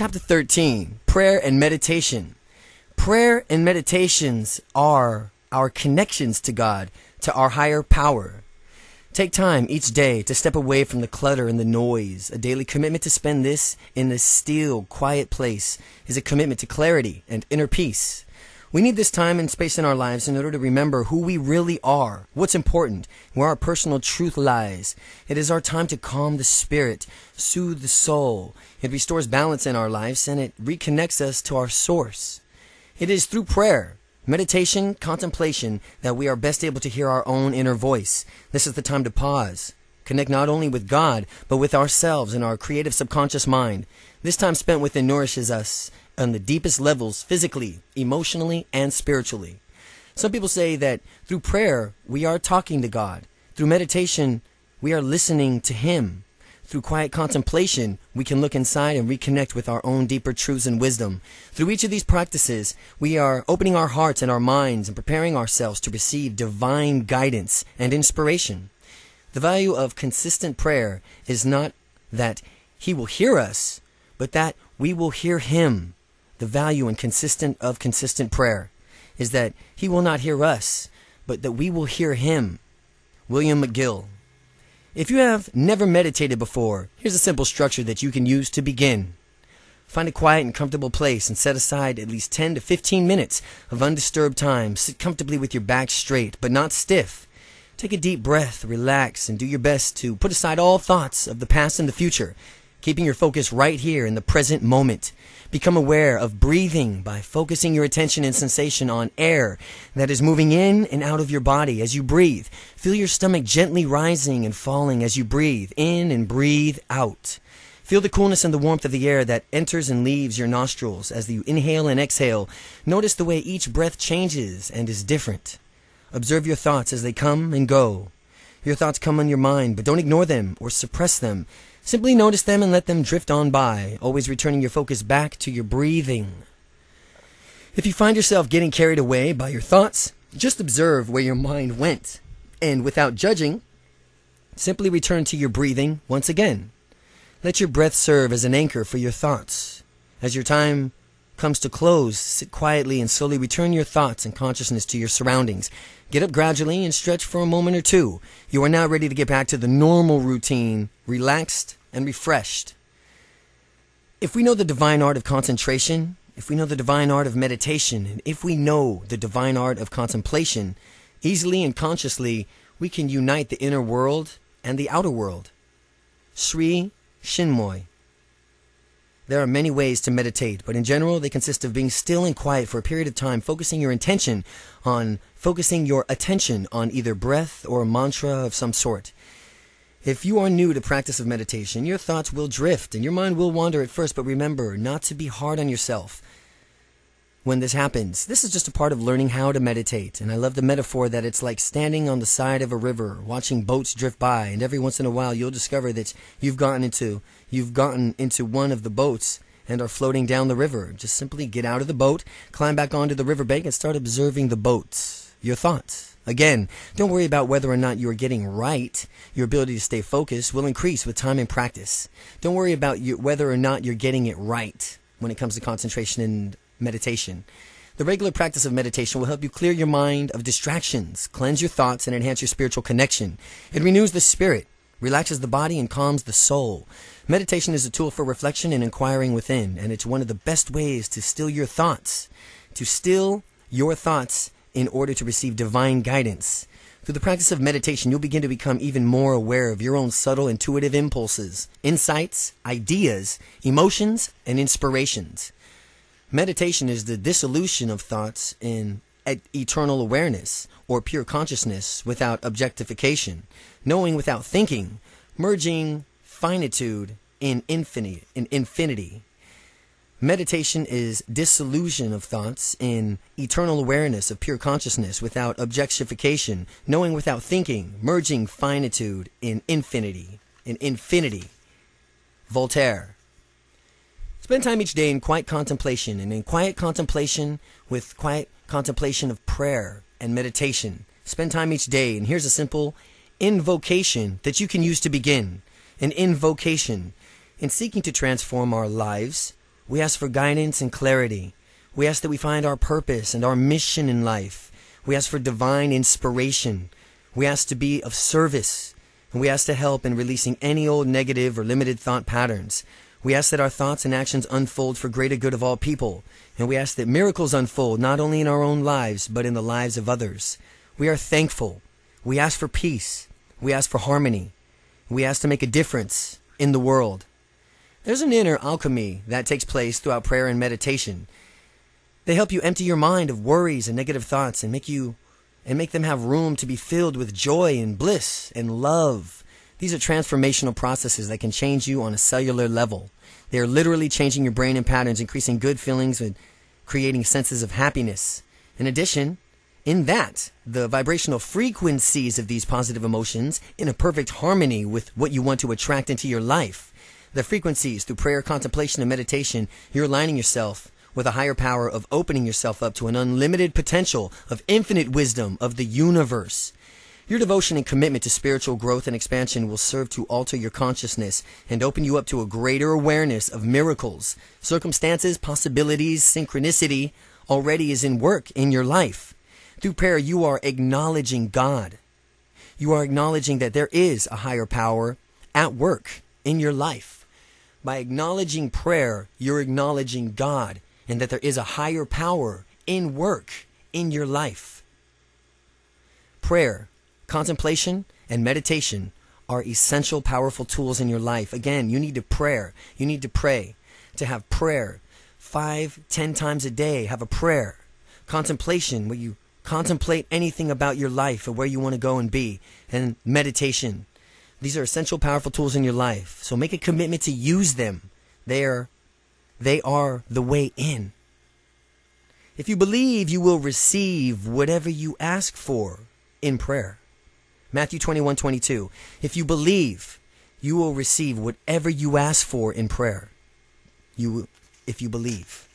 Chapter 13 Prayer and Meditation. Prayer and meditations are our connections to God, to our higher power. Take time each day to step away from the clutter and the noise. A daily commitment to spend this in a still, quiet place is a commitment to clarity and inner peace. We need this time and space in our lives in order to remember who we really are, what's important, where our personal truth lies. It is our time to calm the spirit, soothe the soul. It restores balance in our lives and it reconnects us to our source. It is through prayer, meditation, contemplation that we are best able to hear our own inner voice. This is the time to pause, connect not only with God, but with ourselves and our creative subconscious mind. This time spent within nourishes us on the deepest levels, physically, emotionally, and spiritually. Some people say that through prayer, we are talking to God. Through meditation, we are listening to Him. Through quiet contemplation, we can look inside and reconnect with our own deeper truths and wisdom. Through each of these practices, we are opening our hearts and our minds and preparing ourselves to receive divine guidance and inspiration. The value of consistent prayer is not that He will hear us, but that we will hear Him the value and consistent of consistent prayer is that he will not hear us, but that we will hear him. William McGill. If you have never meditated before, here's a simple structure that you can use to begin. Find a quiet and comfortable place and set aside at least 10 to 15 minutes of undisturbed time. Sit comfortably with your back straight, but not stiff. Take a deep breath, relax, and do your best to put aside all thoughts of the past and the future, keeping your focus right here in the present moment. Become aware of breathing by focusing your attention and sensation on air that is moving in and out of your body as you breathe. Feel your stomach gently rising and falling as you breathe in and breathe out. Feel the coolness and the warmth of the air that enters and leaves your nostrils as you inhale and exhale. Notice the way each breath changes and is different. Observe your thoughts as they come and go. Your thoughts come on your mind, but don't ignore them or suppress them. Simply notice them and let them drift on by, always returning your focus back to your breathing. If you find yourself getting carried away by your thoughts, just observe where your mind went, and without judging, simply return to your breathing once again. Let your breath serve as an anchor for your thoughts. As your time comes to close, sit quietly and slowly return your thoughts and consciousness to your surroundings. Get up gradually and stretch for a moment or two. You are now ready to get back to the normal routine, relaxed and refreshed. If we know the divine art of concentration, if we know the divine art of meditation, and if we know the divine art of contemplation, easily and consciously we can unite the inner world and the outer world. Sri Chinmoy. There are many ways to meditate, but in general, they consist of being still and quiet for a period of time, focusing your intention on focusing your attention on either breath or a mantra of some sort. If you are new to practice of meditation, your thoughts will drift and your mind will wander at first, but remember not to be hard on yourself when this happens. This is just a part of learning how to meditate. And I love the metaphor that it's like standing on the side of a river, watching boats drift by, and every once in a while you'll discover that you've gotten into you've gotten into one of the boats and are floating down the river. Just simply get out of the boat, climb back onto the riverbank, and start observing the boats. Your thoughts. Again, don't worry about whether or not you are getting right. Your ability to stay focused will increase with time and practice. Don't worry about you, whether or not you're getting it right when it comes to concentration and meditation. The regular practice of meditation will help you clear your mind of distractions, cleanse your thoughts, and enhance your spiritual connection. It renews the spirit, relaxes the body, and calms the soul. Meditation is a tool for reflection and inquiring within, and it's one of the best ways to still your thoughts. To still your thoughts in order to receive divine guidance. Through the practice of meditation, you'll begin to become even more aware of your own subtle intuitive impulses, insights, ideas, emotions, and inspirations. Meditation is the dissolution of thoughts in eternal awareness or pure consciousness without objectification, knowing without thinking, merging finitude in infinity, in infinity. Meditation is dissolution of thoughts in eternal awareness of pure consciousness without objectification, knowing without thinking, merging finitude in infinity, in infinity. Voltaire. Spend time each day in quiet contemplation, and in quiet contemplation with quiet contemplation of prayer and meditation. Spend time each day, and here's a simple invocation that you can use to begin. An invocation. In seeking to transform our lives, We ask for guidance and clarity. We ask that we find our purpose and our mission in life. We ask for divine inspiration. We ask to be of service. And we ask to help in releasing any old negative or limited thought patterns. We ask that our thoughts and actions unfold for greater good of all people. And we ask that miracles unfold not only in our own lives, but in the lives of others. We are thankful. We ask for peace. We ask for harmony. We ask to make a difference in the world. There's an inner alchemy that takes place throughout prayer and meditation. They help you empty your mind of worries and negative thoughts and make you and make them have room to be filled with joy and bliss and love. These are transformational processes that can change you on a cellular level. They are literally changing your brain and patterns, increasing good feelings and creating senses of happiness. In addition, in that, the vibrational frequencies of these positive emotions in a perfect harmony with what you want to attract into your life the frequencies through prayer, contemplation, and meditation, you're aligning yourself with a higher power of opening yourself up to an unlimited potential of infinite wisdom of the universe. Your devotion and commitment to spiritual growth and expansion will serve to alter your consciousness and open you up to a greater awareness of miracles, circumstances, possibilities, synchronicity already is in work in your life. Through prayer, you are acknowledging God. You are acknowledging that there is a higher power at work in your life. By acknowledging prayer, you're acknowledging God and that there is a higher power in work in your life. Prayer, contemplation, and meditation are essential, powerful tools in your life. Again, you need to pray. You need to pray. To have prayer five, ten times a day, have a prayer. Contemplation, where you contemplate anything about your life or where you want to go and be. And meditation, these are essential, powerful tools in your life. So make a commitment to use them. They are, they are the way in. If you believe, you will receive whatever you ask for in prayer. Matthew 21 22. If you believe, you will receive whatever you ask for in prayer. You, if you believe.